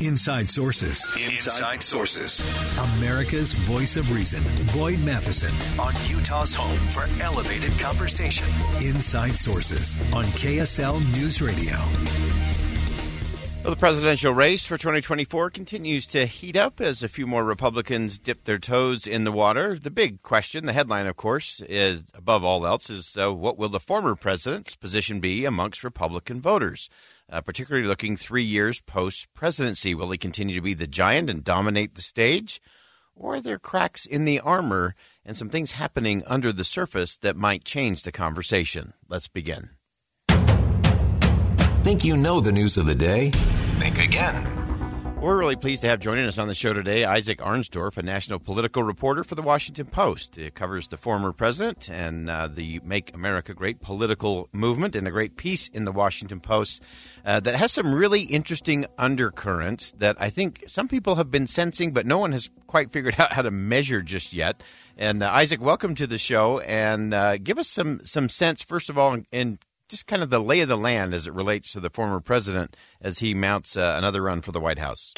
Inside Sources. Inside Sources. America's Voice of Reason. Boyd Matheson on Utah's home for elevated conversation. Inside Sources on KSL News Radio. Well, the presidential race for 2024 continues to heat up as a few more Republicans dip their toes in the water. The big question, the headline, of course, is above all else, is uh, what will the former president's position be amongst Republican voters? Uh, particularly looking three years post presidency. Will he continue to be the giant and dominate the stage? Or are there cracks in the armor and some things happening under the surface that might change the conversation? Let's begin. Think you know the news of the day? Think again. We're really pleased to have joining us on the show today Isaac Arnsdorf, a national political reporter for the Washington Post. It covers the former president and uh, the Make America Great political movement, and a great piece in the Washington Post uh, that has some really interesting undercurrents that I think some people have been sensing, but no one has quite figured out how to measure just yet. And uh, Isaac, welcome to the show, and uh, give us some some sense, first of all, in, in just kind of the lay of the land as it relates to the former president as he mounts uh, another run for the White House.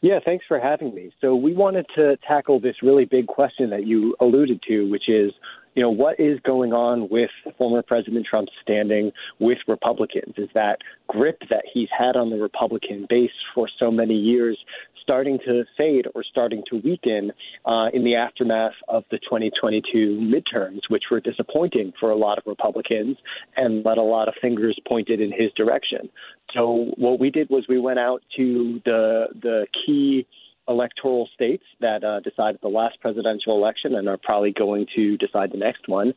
Yeah, thanks for having me. So we wanted to tackle this really big question that you alluded to, which is, you know, what is going on with former President Trump's standing with Republicans? Is that grip that he's had on the Republican base for so many years starting to fade or starting to weaken uh, in the aftermath of the 2022 midterms, which were disappointing for a lot of Republicans and let a lot of fingers pointed in his direction. So what we did was we went out to the the key electoral states that uh, decided the last presidential election and are probably going to decide the next one,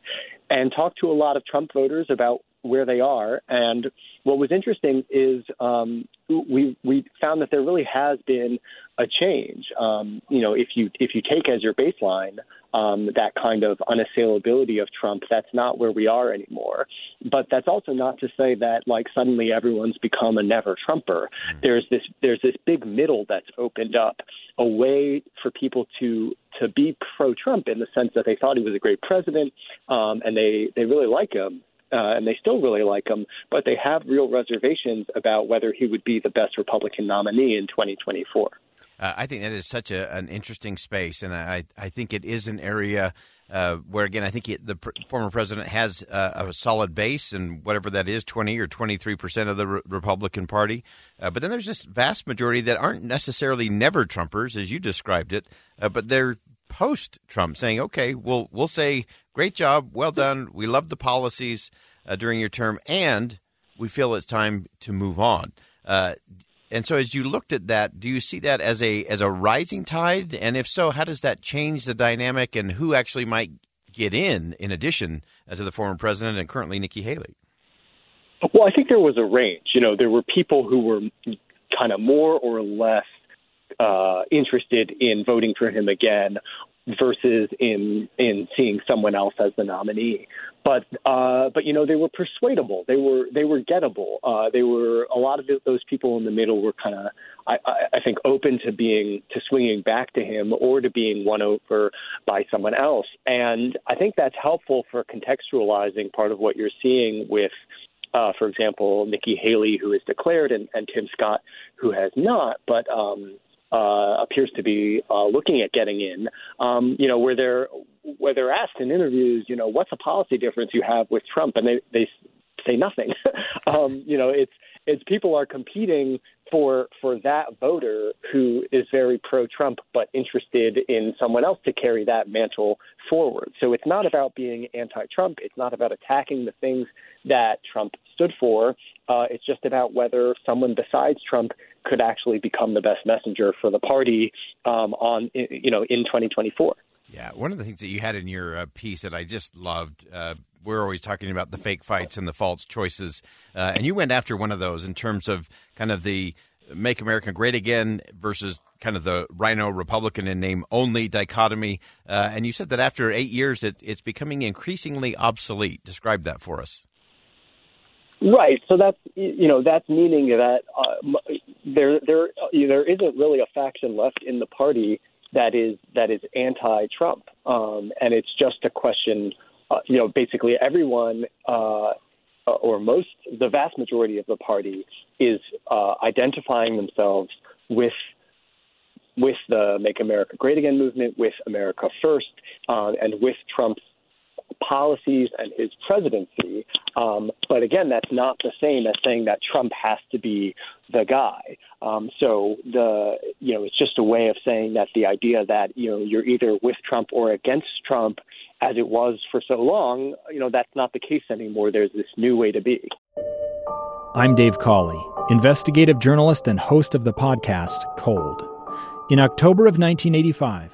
and talked to a lot of Trump voters about where they are. And what was interesting is um, we we found that there really has been a change. Um, you know, if you if you take as your baseline um, that kind of unassailability of Trump, that's not where we are anymore. But that's also not to say that like suddenly everyone's become a never Trumper. Mm-hmm. There's this there's this big middle that's opened up, a way for people to to be pro Trump in the sense that they thought he was a great president um, and they they really like him uh, and they still really like him, but they have real reservations about whether he would be the best Republican nominee in 2024. Uh, I think that is such a, an interesting space, and I, I think it is an area uh, where, again, I think he, the pr- former president has a solid base, and whatever that is, 20 or 23 percent of the re- Republican Party. Uh, but then there's this vast majority that aren't necessarily never Trumpers, as you described it, uh, but they're post Trump, saying, "Okay, we'll we'll say great job, well done, we love the policies." uh, during your term, and we feel it's time to move on. Uh, and so, as you looked at that, do you see that as a as a rising tide? And if so, how does that change the dynamic, and who actually might get in, in addition uh, to the former president and currently Nikki Haley? Well, I think there was a range. You know, there were people who were kind of more or less uh, interested in voting for him again versus in in seeing someone else as the nominee. But uh, but you know they were persuadable. They were they were gettable. Uh, they were a lot of those people in the middle were kind of I, I think open to being to swinging back to him or to being won over by someone else. And I think that's helpful for contextualizing part of what you're seeing with. Uh, for example, Nikki Haley, who has declared, and, and Tim Scott, who has not. But um, uh, appears to be uh, looking at getting in. Um, you know, where they're where they're asked in interviews, you know, what's a policy difference you have with Trump, and they they say nothing. um, you know, it's it's people are competing for for that voter who is very pro-Trump but interested in someone else to carry that mantle forward. So it's not about being anti-Trump. It's not about attacking the things that Trump stood for. Uh, it's just about whether someone besides Trump could actually become the best messenger for the party um, on you know in 2024. Yeah, one of the things that you had in your uh, piece that I just loved. Uh, we're always talking about the fake fights and the false choices, uh, and you went after one of those in terms of kind of the "Make America Great Again" versus kind of the RINO Republican in name only dichotomy. Uh, and you said that after eight years, it, it's becoming increasingly obsolete. Describe that for us. Right. So that's you know that's meaning that uh, there there there isn't really a faction left in the party that is that is anti-Trump, um, and it's just a question. Uh, you know, basically everyone uh, or most, the vast majority of the party is uh, identifying themselves with with the Make America Great Again movement, with America First, uh, and with Trump's policies and his presidency. Um, but again, that's not the same as saying that Trump has to be the guy. Um, so the you know it's just a way of saying that the idea that you know you're either with Trump or against Trump, as it was for so long, you know that's not the case anymore. There's this new way to be. I'm Dave Cawley, investigative journalist and host of the podcast Cold. In October of 1985,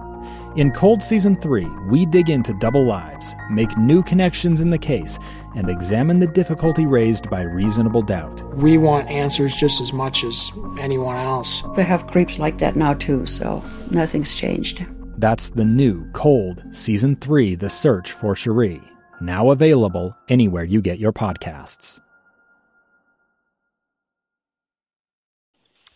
In Cold Season 3, we dig into double lives, make new connections in the case, and examine the difficulty raised by reasonable doubt. We want answers just as much as anyone else. They have creeps like that now, too, so nothing's changed. That's the new Cold Season 3 The Search for Sheree, now available anywhere you get your podcasts.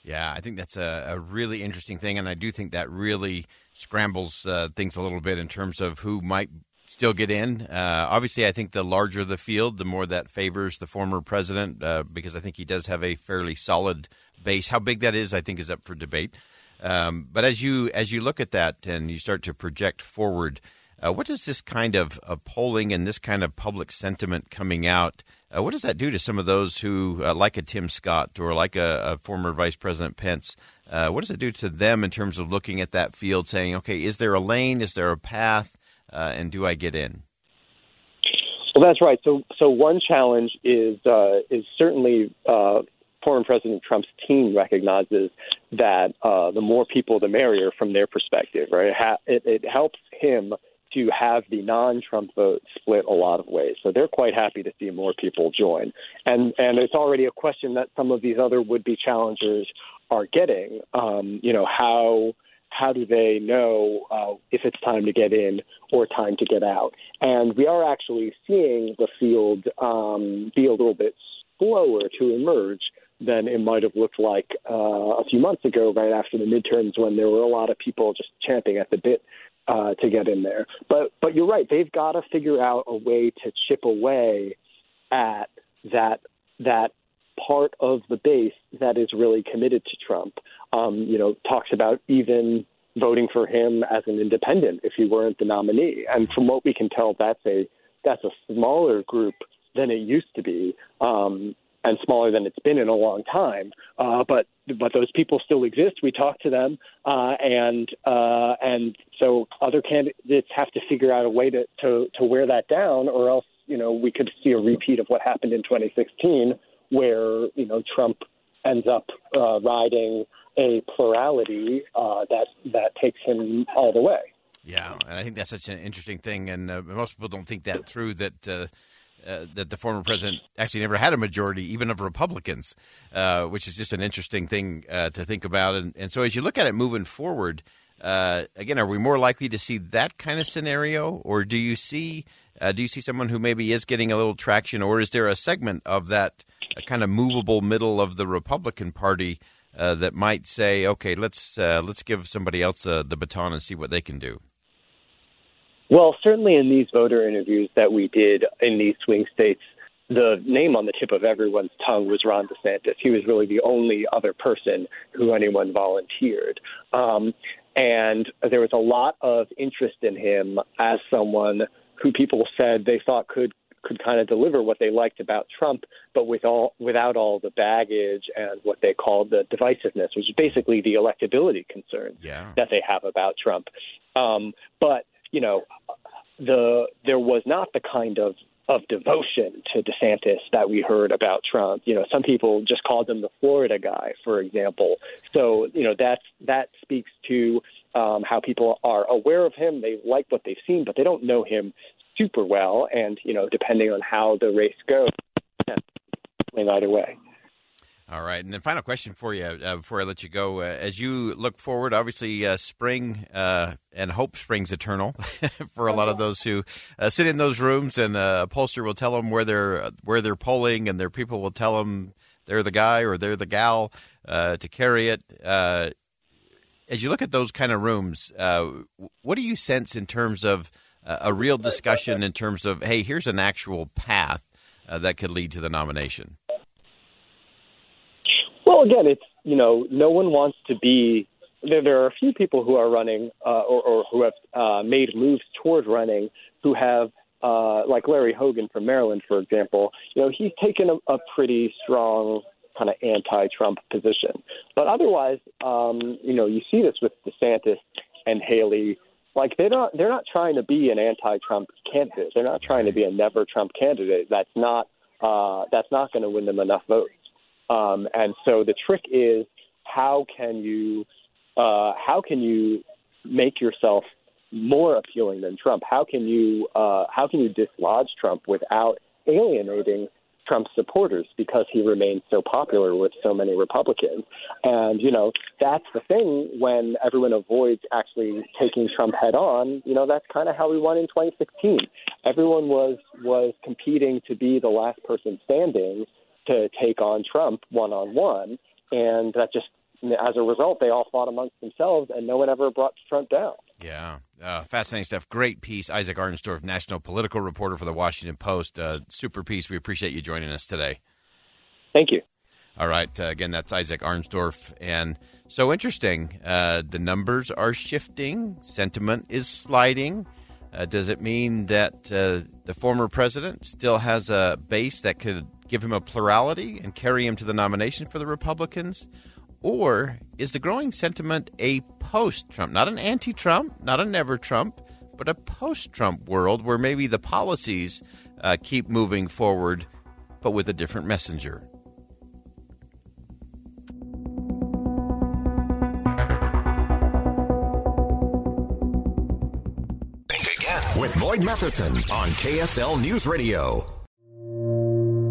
Yeah, I think that's a, a really interesting thing, and I do think that really scrambles uh, things a little bit in terms of who might still get in. Uh, obviously, I think the larger the field, the more that favors the former president uh, because I think he does have a fairly solid base. How big that is, I think, is up for debate. Um, but as you as you look at that and you start to project forward, uh, what does this kind of, of polling and this kind of public sentiment coming out? Uh, what does that do to some of those who, uh, like a Tim Scott or like a, a former Vice President Pence, uh, what does it do to them in terms of looking at that field, saying, okay, is there a lane? Is there a path? Uh, and do I get in? Well, that's right. So, so one challenge is uh, is certainly uh, former President Trump's team recognizes that the more people, the merrier from their perspective. Right? It, it helps him to have the non-Trump vote split a lot of ways. So they're quite happy to see more people join. And and it's already a question that some of these other would-be challengers are getting. Um, you know how how do they know uh, if it's time to get in or time to get out? And we are actually seeing the field um, be a little bit slower to emerge than it might have looked like uh, a few months ago, right after the midterms, when there were a lot of people just champing at the bit uh, to get in there. But but you're right; they've got to figure out a way to chip away at that that part of the base that is really committed to Trump. Um, you know, talks about even voting for him as an independent if he weren't the nominee. And from what we can tell, that's a that's a smaller group than it used to be. Um, and smaller than it's been in a long time. Uh, but but those people still exist. We talk to them, uh, and uh, and so other candidates have to figure out a way to, to to wear that down, or else you know we could see a repeat of what happened in 2016, where you know Trump ends up uh, riding a plurality uh, that that takes him all the way. Yeah, and I think that's such an interesting thing, and uh, most people don't think that through. That uh, that the former president actually never had a majority, even of Republicans, uh, which is just an interesting thing uh, to think about. And, and, so, as you look at it moving forward, uh, again, are we more likely to see that kind of scenario, or do you see uh, do you see someone who maybe is getting a little traction, or is there a segment of that kind of movable middle of the Republican Party? that might say, "Okay, let's let's give somebody else the baton and see what they can do"? Well, certainly in these voter interviews that we did in these swing states, the name on the tip of everyone's tongue was Ron DeSantis. He was really the only other person who anyone volunteered. Um, and there was a lot of interest in him as someone who people said they thought could could kind of deliver what they liked about Trump, but with all without all the baggage and what they called the divisiveness, which is basically the electability concerns yeah. that they have about Trump. Um, but you know, the there was not the kind of of devotion to DeSantis that we heard about Trump. You know, some people just called him the Florida guy, for example. So, you know, that's that speaks to um, how people are aware of him. They like what they've seen, but they don't know him super well. And you know, depending on how the race goes, either way. All right, and then final question for you uh, before I let you go. Uh, as you look forward, obviously, uh, spring uh, and hope springs eternal for a lot of those who uh, sit in those rooms, and uh, a pollster will tell them where they're where they're polling, and their people will tell them they're the guy or they're the gal to carry it. as you look at those kind of rooms, what do you sense in terms of a real discussion in terms of, hey, here's an actual path that could lead to the nomination? Again, it's you know, no one wants to be. There, there are a few people who are running uh, or, or who have uh, made moves toward running who have, uh, like Larry Hogan from Maryland, for example. You know, he's taken a, a pretty strong kind of anti-Trump position. But otherwise, um, you know, you see this with DeSantis and Haley. Like they're not they're not trying to be an anti-Trump candidate. They're not trying to be a never Trump candidate. That's not uh, that's not going to win them enough votes. Um, and so the trick is how can you uh, how can you make yourself more appealing than Trump? How can you uh, how can you dislodge Trump without alienating Trump's supporters because he remains so popular with so many Republicans? And you know that's the thing when everyone avoids actually taking Trump head on. You know that's kind of how we won in 2016. Everyone was was competing to be the last person standing to take on Trump one on one, and that just as a result they all fought amongst themselves, and no one ever brought Trump down. Yeah, uh, fascinating stuff. Great piece, Isaac Arnsdorf, national political reporter for the Washington Post. Uh, super piece. We appreciate you joining us today. Thank you. All right. Uh, again, that's Isaac Arnsdorf. And so interesting. Uh, the numbers are shifting, sentiment is sliding. Uh, does it mean that uh, the former president still has a base that could give him a plurality and carry him to the nomination for the Republicans? Or is the growing sentiment a post Trump, not an anti Trump, not a never Trump, but a post Trump world where maybe the policies uh, keep moving forward, but with a different messenger? with Boyd Matheson on KSL News Radio.